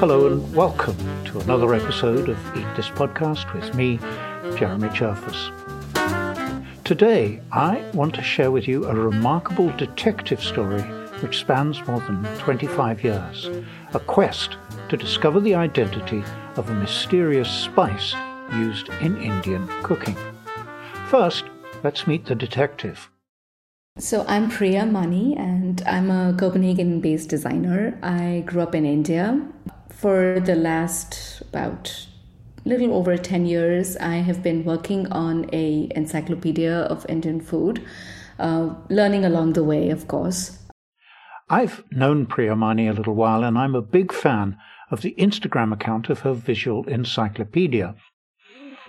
Hello and welcome to another episode of Eat This Podcast with me, Jeremy Cherfas. Today, I want to share with you a remarkable detective story which spans more than 25 years, a quest to discover the identity of a mysterious spice used in Indian cooking. First, let's meet the detective. So, I'm Priya Mani, and I'm a Copenhagen based designer. I grew up in India. For the last about little over 10 years, I have been working on a encyclopedia of Indian food, uh, learning along the way, of course. I've known Priya Mani a little while, and I'm a big fan of the Instagram account of her visual encyclopedia.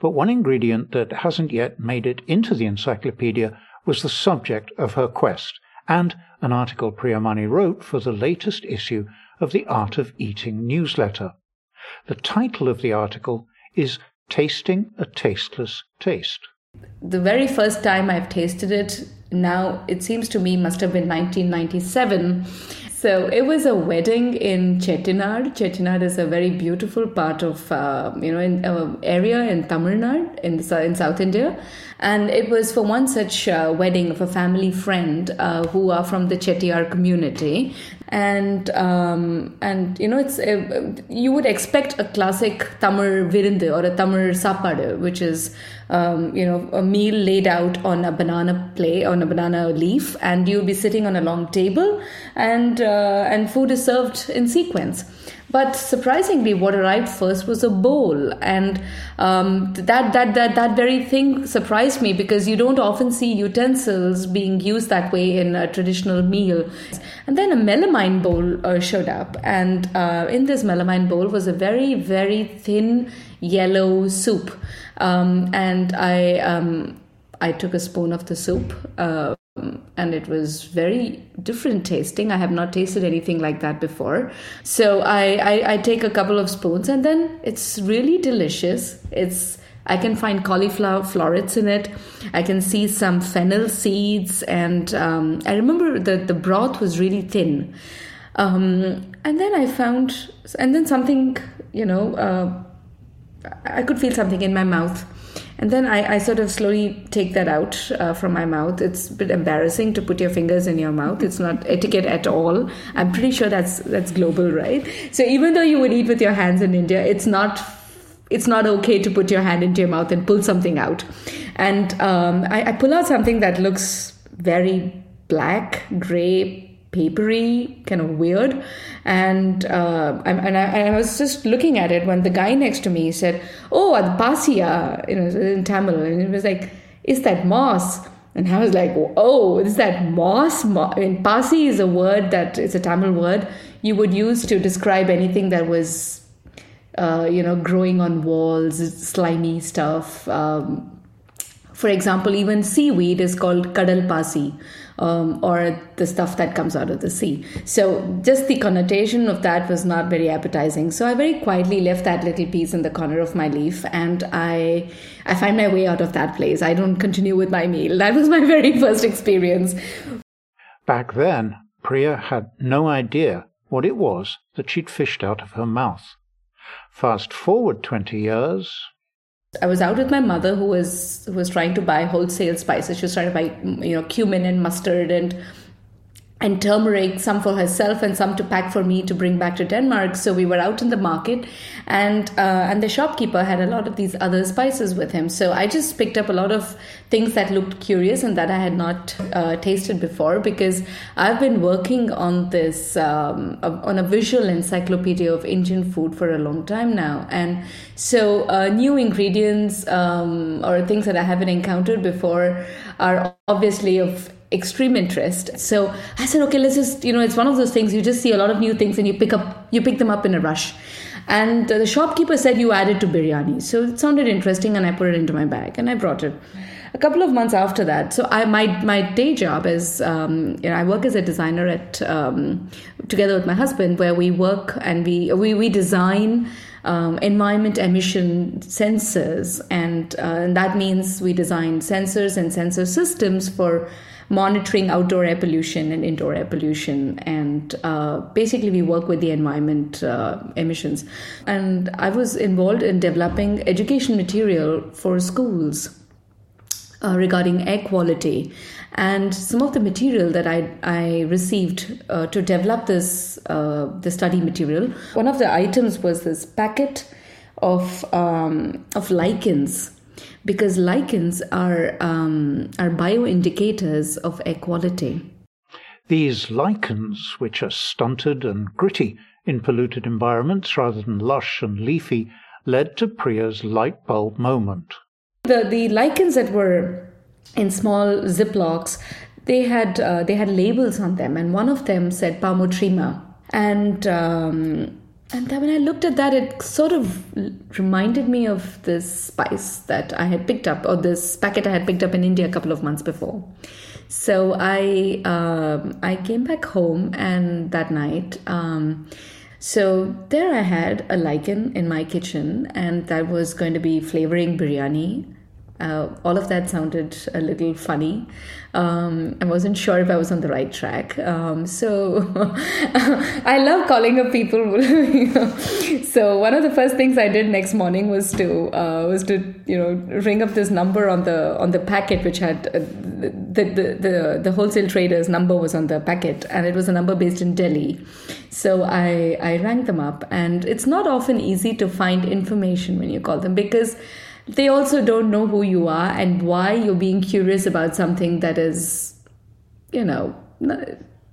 But one ingredient that hasn't yet made it into the encyclopedia was the subject of her quest, and an article Priya Mani wrote for the latest issue of the Art of Eating newsletter. The title of the article is Tasting a Tasteless Taste. The very first time I've tasted it, now it seems to me must have been 1997 so it was a wedding in Chettinad. Chettinad is a very beautiful part of uh, you know in, uh, area in Tamil Nadu in, in South India, and it was for one such uh, wedding of a family friend uh, who are from the Chettiar community, and um, and you know it's uh, you would expect a classic Tamil virindu or a Tamil sapadu, which is um, you know a meal laid out on a banana plate on a banana leaf, and you'll be sitting on a long table, and uh, and food is served in sequence. But surprisingly, what arrived first was a bowl, and um, that that that that very thing surprised me because you don't often see utensils being used that way in a traditional meal. And then a melamine bowl uh, showed up, and uh, in this melamine bowl was a very very thin yellow soup, um, and I um, I took a spoon of the soup. Uh, and it was very different tasting. I have not tasted anything like that before. So I, I, I, take a couple of spoons and then it's really delicious. It's I can find cauliflower florets in it. I can see some fennel seeds, and um, I remember that the broth was really thin. Um, and then I found, and then something, you know, uh, I could feel something in my mouth and then I, I sort of slowly take that out uh, from my mouth. It's a bit embarrassing to put your fingers in your mouth. It's not etiquette at all. I'm pretty sure that's that's global, right? So even though you would eat with your hands in India, it's not it's not okay to put your hand into your mouth and pull something out. And um, I, I pull out something that looks very black, gray, papery, kind of weird. And uh, and, I, I, was just looking at it when the guy next to me said, "Oh, pasia," you know, in Tamil, and it was like, "Is that moss?" And I was like, "Oh, is that moss?" I mean, pasi is a word that is a Tamil word you would use to describe anything that was, uh, you know, growing on walls, slimy stuff. Um, for example, even seaweed is called kadal pasi um, or the stuff that comes out of the sea. So just the connotation of that was not very appetizing. So I very quietly left that little piece in the corner of my leaf, and I I find my way out of that place. I don't continue with my meal. That was my very first experience. Back then, Priya had no idea what it was that she'd fished out of her mouth. Fast forward 20 years, I was out with my mother who was who was trying to buy wholesale spices. She was trying to buy you know cumin and mustard and and turmeric, some for herself and some to pack for me to bring back to Denmark. So we were out in the market, and uh, and the shopkeeper had a lot of these other spices with him. So I just picked up a lot of things that looked curious and that I had not uh, tasted before because I've been working on this um, on a visual encyclopedia of Indian food for a long time now, and so uh, new ingredients um, or things that I haven't encountered before are obviously of extreme interest. So I said, okay, let's just, you know, it's one of those things you just see a lot of new things and you pick up, you pick them up in a rush. And the shopkeeper said you add it to biryani. So it sounded interesting and I put it into my bag and I brought it. A couple of months after that, so I my my day job is um, you know I work as a designer at um, together with my husband where we work and we we we design um, environment emission sensors, and, uh, and that means we design sensors and sensor systems for monitoring outdoor air pollution and indoor air pollution. And uh, basically, we work with the environment uh, emissions. And I was involved in developing education material for schools. Uh, regarding air quality and some of the material that I, I received uh, to develop this uh, the study material. One of the items was this packet of um, of lichens because lichens are um, are bioindicators of air quality. These lichens, which are stunted and gritty in polluted environments rather than lush and leafy, led to Priya's light bulb moment. The the lichens that were in small ziplocs, they had uh, they had labels on them, and one of them said Parmotrema. And um, and then when I looked at that, it sort of reminded me of this spice that I had picked up, or this packet I had picked up in India a couple of months before. So I um, I came back home, and that night. Um, so there I had a lichen in my kitchen, and that was going to be flavoring biryani. Uh, all of that sounded a little funny. Um, I wasn't sure if I was on the right track. Um, so I love calling up people. So one of the first things I did next morning was to uh, was to you know ring up this number on the on the packet which had uh, the, the the the wholesale trader's number was on the packet and it was a number based in Delhi. So I I rang them up and it's not often easy to find information when you call them because they also don't know who you are and why you're being curious about something that is, you know, not,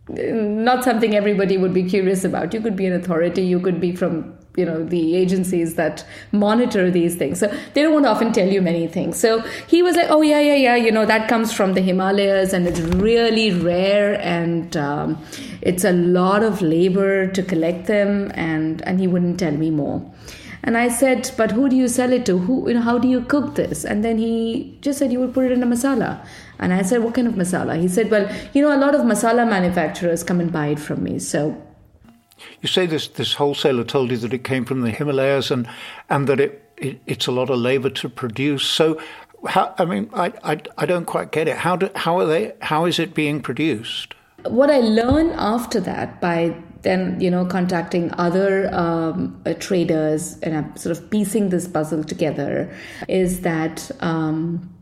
not something everybody would be curious about. You could be an authority, you could be from you know the agencies that monitor these things. So they don't want to often tell you many things. So he was like oh yeah yeah yeah you know that comes from the himalayas and it's really rare and um, it's a lot of labor to collect them and and he wouldn't tell me more and I said, but who do you sell it to? Who, you know, how do you cook this? And then he just said, you would put it in a masala. And I said, what kind of masala? He said, well, you know, a lot of masala manufacturers come and buy it from me. So you say this this wholesaler told you that it came from the Himalayas and and that it, it it's a lot of labor to produce. So how, I mean, I, I, I don't quite get it. How do, how are they? How is it being produced? What I learned after that by then you know contacting other um, uh, traders and I'm sort of piecing this puzzle together is that um,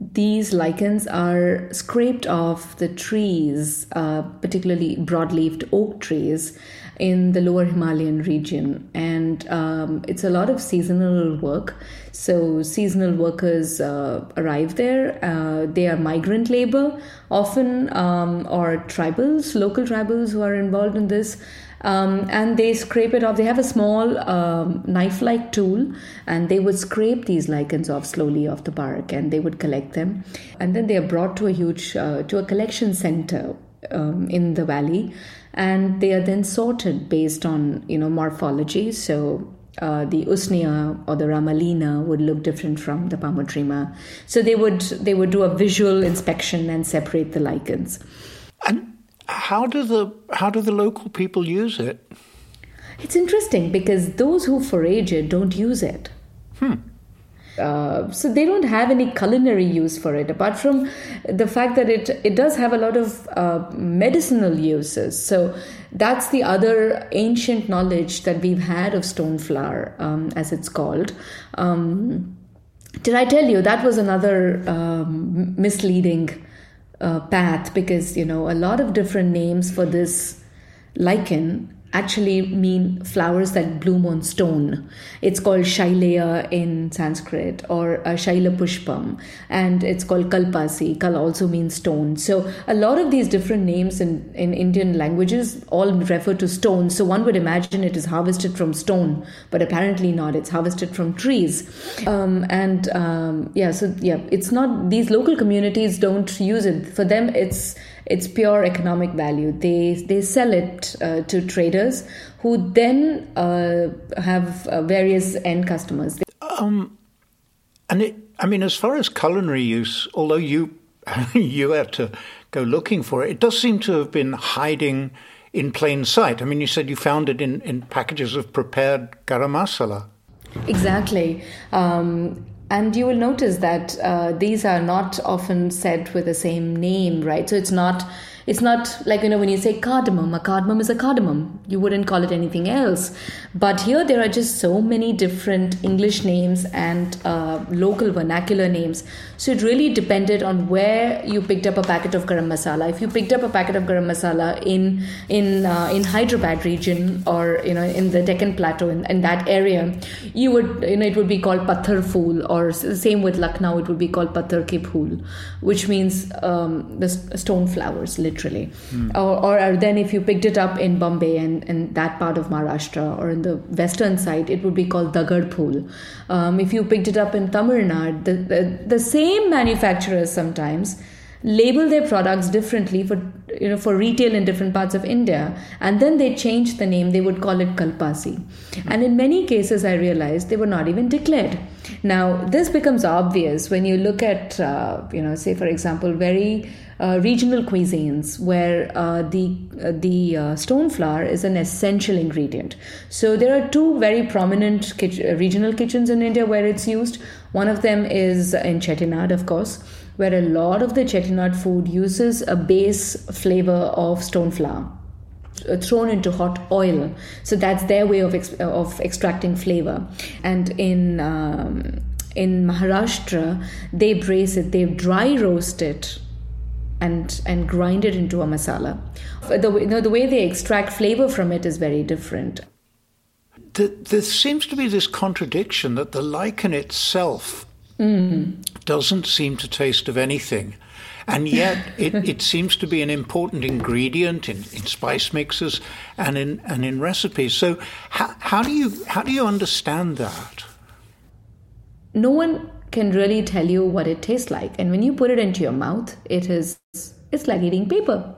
these lichens are scraped off the trees, uh, particularly broad-leaved oak trees in the lower Himalayan region. And um, it's a lot of seasonal work. So, seasonal workers uh, arrive there. Uh, they are migrant labor, often, um, or tribals, local tribals who are involved in this. Um, and they scrape it off. They have a small um, knife like tool and they would scrape these lichens off slowly off the bark and they would collect them. And then they are brought to a huge, uh, to a collection center um, in the valley and they are then sorted based on, you know, morphology. So uh, the usnea or the ramalina would look different from the Parmotrema. So they would they would do a visual inspection and separate the lichens. And how do the how do the local people use it? It's interesting because those who forage it don't use it. Hmm. Uh, so they don't have any culinary use for it apart from the fact that it it does have a lot of uh, medicinal uses. So that's the other ancient knowledge that we've had of stone flower um, as it's called. Um, did i tell you that was another um, misleading uh, path? Because you know a lot of different names for this lichen actually mean flowers that bloom on stone. It's called Shailaya in Sanskrit or uh, Shaila Pushpam, and it's called Kalpasi. Kal also means stone. So a lot of these different names in, in Indian languages all refer to stone. So one would imagine it is harvested from stone, but apparently not. It's harvested from trees. Um, and um, yeah, so yeah, it's not, these local communities don't use it. For them, it's it's pure economic value. They they sell it uh, to traders who then uh, have uh, various end customers. Um, and it, I mean, as far as culinary use, although you you had to go looking for it, it does seem to have been hiding in plain sight. I mean, you said you found it in, in packages of prepared garam masala. Exactly. Um, and you will notice that uh, these are not often said with the same name, right? So it's not it's not like, you know, when you say cardamom, a cardamom is a cardamom. You wouldn't call it anything else. But here there are just so many different English names and uh, local vernacular names. So it really depended on where you picked up a packet of garam masala. If you picked up a packet of garam masala in in uh, in Hyderabad region or you know in the Deccan Plateau in, in that area, you would you know it would be called pathar phool or the same with Lucknow it would be called pathar ke phool, which means um, the stone flowers literally. Mm. Or, or then if you picked it up in Bombay and, and that part of Maharashtra or in the western side, it would be called Dagad Phool. Um, if you picked it up in Tamil Nadu, the, the, the same manufacturers sometimes label their products differently for you know for retail in different parts of India and then they change the name they would call it kalpasi and in many cases I realized they were not even declared now this becomes obvious when you look at uh, you know say for example very uh, regional cuisines where uh, the uh, the uh, stone flower is an essential ingredient. So there are two very prominent kitch- regional kitchens in India where it's used. One of them is in Chettinad, of course, where a lot of the Chettinad food uses a base flavor of stone flower uh, thrown into hot oil so that's their way of ex- of extracting flavor and in um, in Maharashtra they braise it they dry roast it and and grind it into a masala. The, you know, the way they extract flavor from it is very different. The, there seems to be this contradiction that the lichen itself mm. doesn't seem to taste of anything. And yet, it, it seems to be an important ingredient in, in spice mixes and in and in recipes. So, how, how do you how do you understand that? No one can really tell you what it tastes like. And when you put it into your mouth, it is it's like eating paper.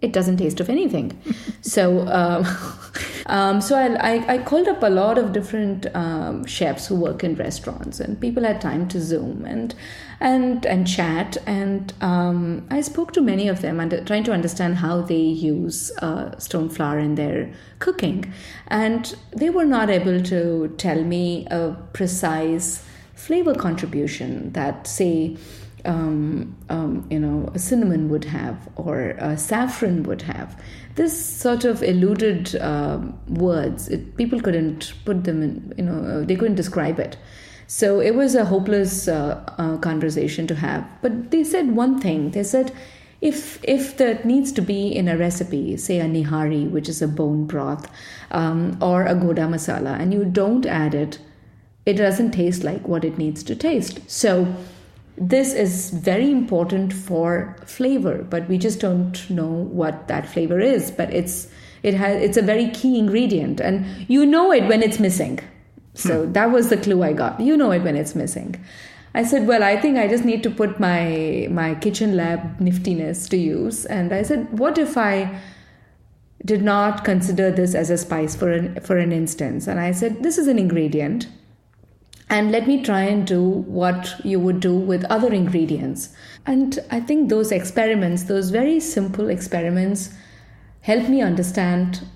It doesn't taste of anything. so, um, um, so I, I, I, called up a lot of different um, chefs who work in restaurants, and people had time to Zoom and and and chat. And um, I spoke to many of them, and trying to understand how they use uh, stone flower in their cooking, and they were not able to tell me a precise flavor contribution that, say, um, um, you know, cinnamon would have or saffron would have. This sort of eluded uh, words. It, people couldn't put them in, you know, uh, they couldn't describe it. So it was a hopeless uh, uh, conversation to have. But they said one thing. They said, if if that needs to be in a recipe, say a nihari, which is a bone broth, um, or a goda masala, and you don't add it, it doesn't taste like what it needs to taste. So this is very important for flavor, but we just don't know what that flavor is. But it's it has it's a very key ingredient, and you know it when it's missing. So hmm. that was the clue I got. You know it when it's missing. I said, well, I think I just need to put my my kitchen lab niftiness to use. And I said, what if I did not consider this as a spice for an for an instance? And I said, this is an ingredient and let me try and do what you would do with other ingredients. And I think those experiments, those very simple experiments, help me understand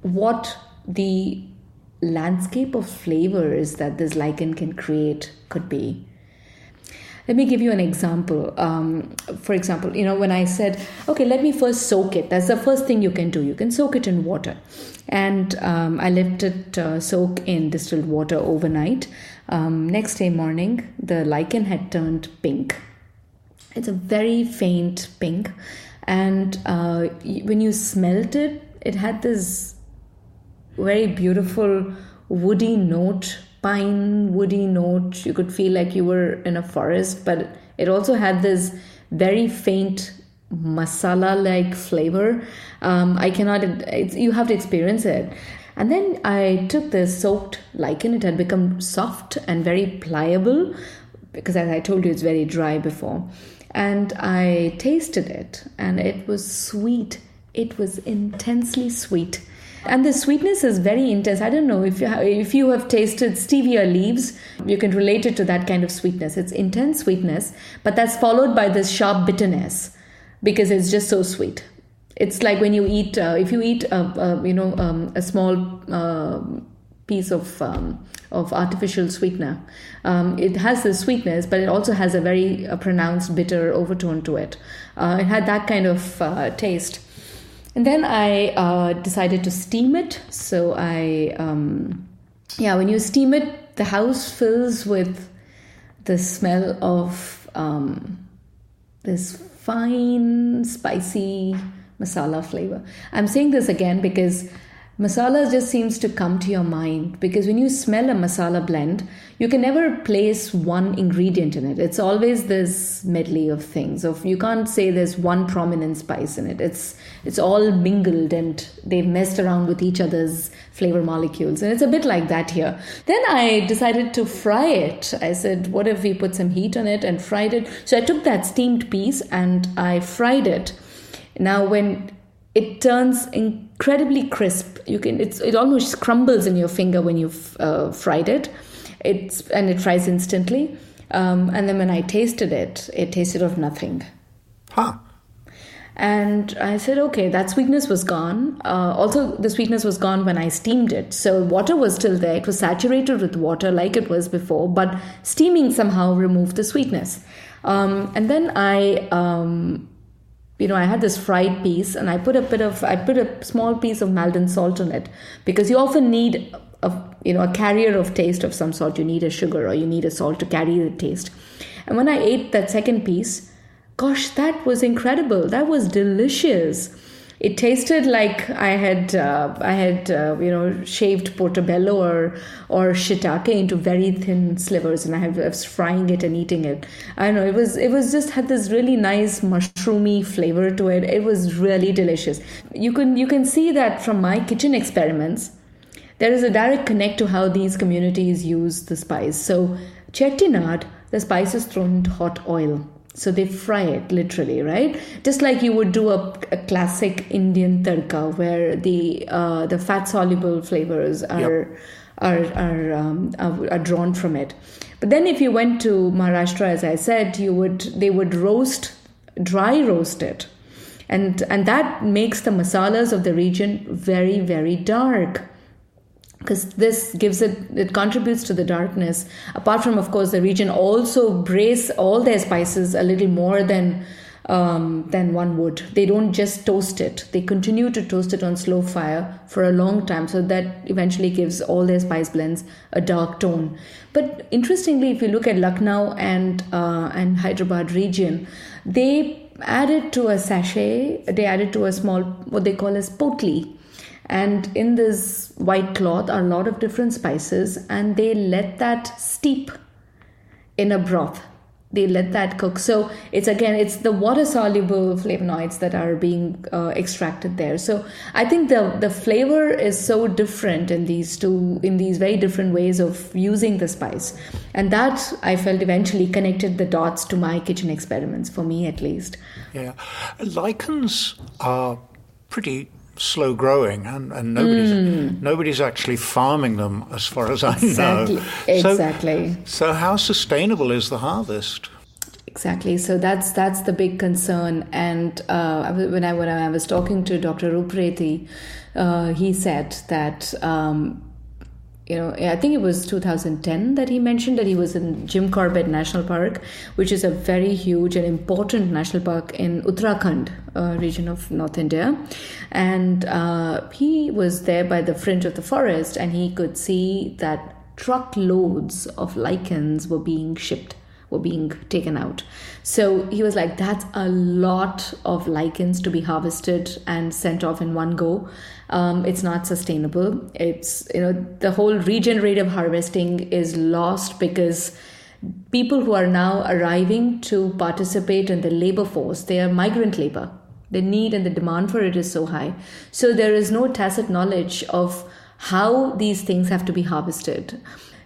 what the landscape of flavors that this lichen can create could be. Let me give you an example. Um, for example, you know, when I said, okay, let me first soak it, that's the first thing you can do. You can soak it in water. And um, I left it uh, soak in distilled water overnight. Um, next day morning, the lichen had turned pink. It's a very faint pink. And uh, when you smelt it, it had this very beautiful woody note pine woody note. You could feel like you were in a forest, but it also had this very faint masala like flavor. Um, I cannot, you have to experience it. And then I took this soaked lichen, it had become soft and very pliable because, as I told you, it's very dry before. And I tasted it, and it was sweet. It was intensely sweet and the sweetness is very intense. I don't know if you have, if you have tasted stevia leaves, you can relate it to that kind of sweetness. It's intense sweetness, but that's followed by this sharp bitterness because it's just so sweet. It's like when you eat, uh, if you eat, you know, um, a small uh, piece of um, of artificial sweetener. Um, it has the sweetness, but it also has a very uh, pronounced bitter overtone to it. Uh, it had that kind of uh, taste. And then I uh, decided to steam it. So I, um, yeah, when you steam it, the house fills with the smell of um, this fine, spicy masala flavor. I'm saying this again because Masala just seems to come to your mind because when you smell a masala blend, you can never place one ingredient in it. It's always this medley of things. Of you can't say there's one prominent spice in it. It's it's all mingled and they've messed around with each other's flavor molecules. And it's a bit like that here. Then I decided to fry it. I said, what if we put some heat on it and fried it? So I took that steamed piece and I fried it. Now when it turns incredibly crisp. You can it's it almost crumbles in your finger when you've uh, fried it. It's and it fries instantly. Um, and then when I tasted it, it tasted of nothing. Huh. And I said, okay, that sweetness was gone. Uh, also, the sweetness was gone when I steamed it. So, water was still there. It was saturated with water like it was before, but steaming somehow removed the sweetness. Um, and then I um, you know, I had this fried piece and I put a bit of, I put a small piece of Maldon salt on it because you often need a, you know, a carrier of taste of some sort. You need a sugar or you need a salt to carry the taste. And when I ate that second piece, gosh, that was incredible. That was delicious it tasted like I had uh, I had uh, you know shaved portobello or or shiitake into very thin slivers, and I, was frying it and eating it. I know it was it was just had this really nice mushroomy flavor to it. It was really delicious. You can you can see that from my kitchen experiments. There is a direct connect to how these communities use the spice. So chettinad, the spice is thrown into hot oil so they fry it literally, right? Just like you would do a, a classic Indian tadka, where the uh, the fat soluble flavors are yep. are are, um, are, are drawn from it. But then, if you went to Maharashtra, as I said, you would they would roast, dry roast it, and and that makes the masalas of the region very very dark because this gives it it contributes to the darkness. Apart from of course the region also brace all their spices a little more than um, than one would. They don't just toast it. They continue to toast it on slow fire for a long time so that eventually gives all their spice blends a dark tone. But interestingly if you look at lucknow and uh, and hyderabad region they added to a sachet they added to a small what they call as potli and in this white cloth are a lot of different spices, and they let that steep in a broth. They let that cook. So it's again, it's the water soluble flavonoids that are being uh, extracted there. So I think the the flavor is so different in these two, in these very different ways of using the spice, and that I felt eventually connected the dots to my kitchen experiments for me at least. Yeah, lichens are pretty slow growing and, and nobody's mm. nobody's actually farming them as far as I exactly. know. Exactly. So, so how sustainable is the harvest? Exactly. So that's that's the big concern. And uh, when I when I was talking to Dr. Upreti, uh, he said that um, you know, I think it was 2010 that he mentioned that he was in Jim Corbett National Park, which is a very huge and important national park in Uttarakhand uh, region of North India. And uh, he was there by the fringe of the forest and he could see that truckloads of lichens were being shipped were being taken out. So he was like, that's a lot of lichens to be harvested and sent off in one go. Um, it's not sustainable. It's, you know, the whole regenerative harvesting is lost because people who are now arriving to participate in the labor force, they are migrant labor. The need and the demand for it is so high. So there is no tacit knowledge of how these things have to be harvested.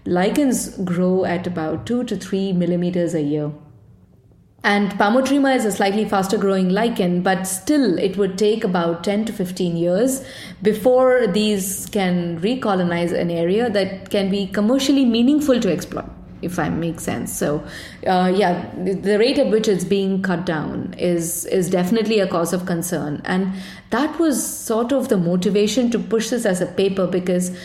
Lichens grow at about 2 to 3 millimeters a year. And Parmotrema is a slightly faster growing lichen, but still it would take about 10 to 15 years before these can recolonize an area that can be commercially meaningful to exploit, if I make sense. So, uh, yeah, the rate at which it's being cut down is, is definitely a cause of concern. And that was sort of the motivation to push this as a paper because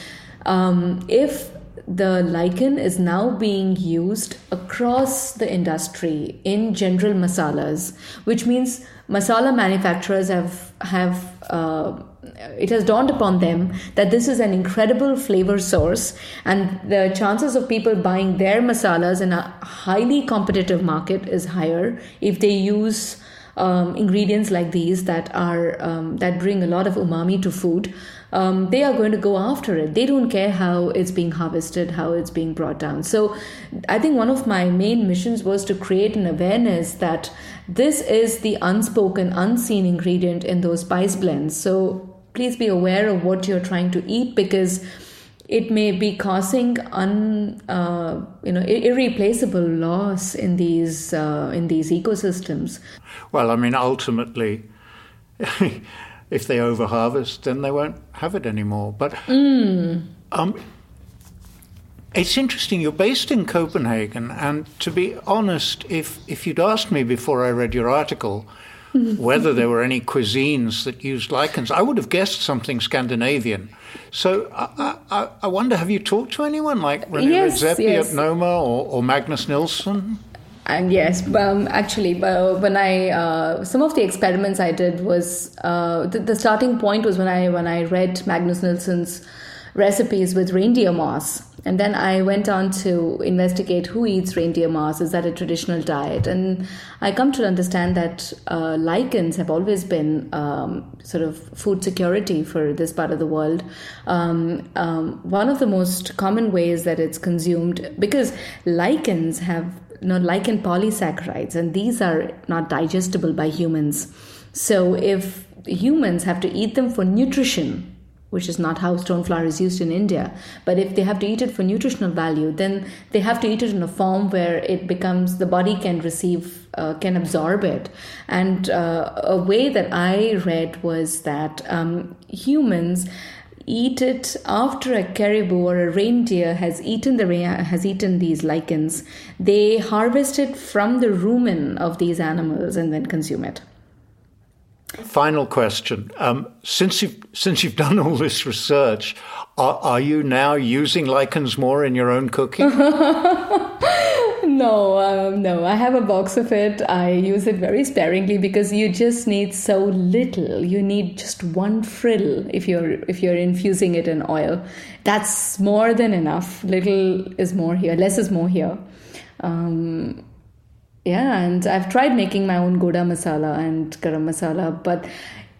um, if the lichen is now being used across the industry in general masalas, which means masala manufacturers have have uh, it has dawned upon them that this is an incredible flavor source, and the chances of people buying their masalas in a highly competitive market is higher if they use um, ingredients like these that are um, that bring a lot of umami to food um, they are going to go after it. They don't care how it's being harvested, how it's being brought down. So, I think one of my main missions was to create an awareness that this is the unspoken, unseen ingredient in those spice blends. So, please be aware of what you're trying to eat because it may be causing un, uh, you know irreplaceable loss in these uh, in these ecosystems. Well, I mean, ultimately, if they overharvest, then they won't have it anymore. But mm. um, it's interesting. You're based in Copenhagen, and to be honest, if if you'd asked me before I read your article whether there were any cuisines that used lichens, I would have guessed something Scandinavian. So I, I, I wonder, have you talked to anyone like René yes, Redzepi yes. at Noma or, or Magnus Nilsson? And yes um, actually when i uh, some of the experiments i did was uh, the, the, starting point was when i when i read magnus nilsson's recipes with reindeer moss. And then i went on to investigate who eats reindeer moss. Is that a traditional diet? And i come to understand that uh, lichens have always been um, sort of food security for this part of the world. Um, um, one of the most common ways that it's consumed because lichens have you know, lichen polysaccharides, and these are not digestible by humans. So if humans have to eat them for nutrition, which is not how stone flower is used in India. But if they have to eat it for nutritional value, then they have to eat it in a form where it becomes the body can receive, uh, can absorb it. And uh, a way that I read was that um, humans eat it after a caribou or a reindeer has eaten the has eaten these lichens. They harvest it from the rumen of these animals and then consume it. Final question. Um, since you've since you've done all this research are, are you now using lichens more in your own cooking no, um, no. I have a box of it. I use it very sparingly because you just need so little. You need just one frill if you're if you're infusing it in oil. That's more than enough. Little is more here. Less is more here. Um, yeah, and I've tried making my own goda masala and garam masala, but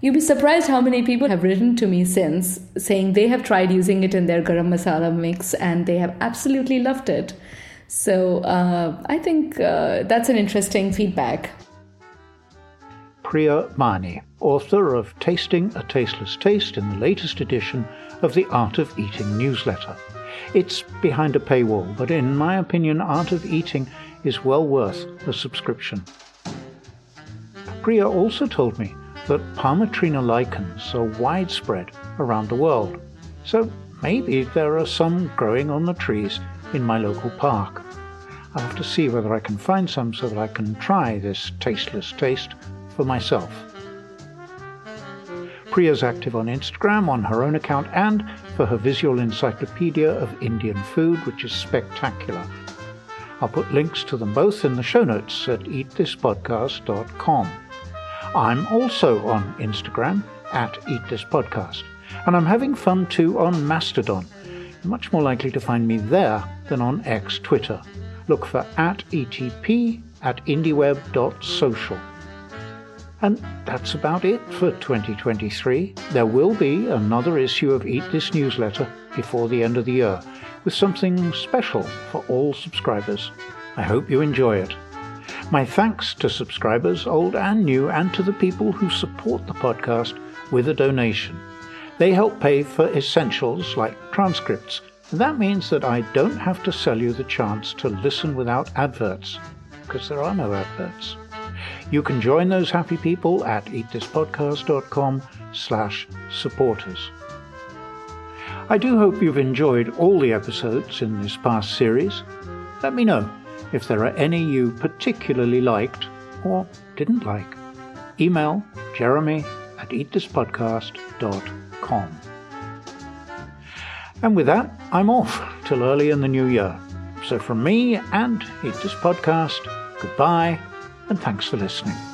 You'd be surprised how many people have written to me since saying they have tried using it in their garam masala mix and they have absolutely loved it. So uh, I think uh, that's an interesting feedback. Priya Mani, author of Tasting a Tasteless Taste in the latest edition of the Art of Eating newsletter. It's behind a paywall, but in my opinion, Art of Eating is well worth a subscription. Priya also told me that Parmotrema lichens are widespread around the world, so maybe there are some growing on the trees in my local park. I'll have to see whether I can find some so that I can try this tasteless taste for myself. Priya's active on Instagram on her own account and for her visual encyclopedia of Indian food, which is spectacular. I'll put links to them both in the show notes at eatthispodcast.com. I'm also on Instagram at eatthispodcast, and I'm having fun too on Mastodon. You're much more likely to find me there on X Twitter look for at ETP at indieweb.social. And that's about it for 2023. There will be another issue of Eat This newsletter before the end of the year, with something special for all subscribers. I hope you enjoy it. My thanks to subscribers, old and new, and to the people who support the podcast with a donation. They help pay for essentials like transcripts that means that I don't have to sell you the chance to listen without adverts, because there are no adverts. You can join those happy people at eatthispodcast.com slash supporters. I do hope you've enjoyed all the episodes in this past series. Let me know if there are any you particularly liked or didn't like. Email jeremy at eatthispodcast.com. And with that, I'm off till early in the new year. So from me and Eat This Podcast, goodbye and thanks for listening.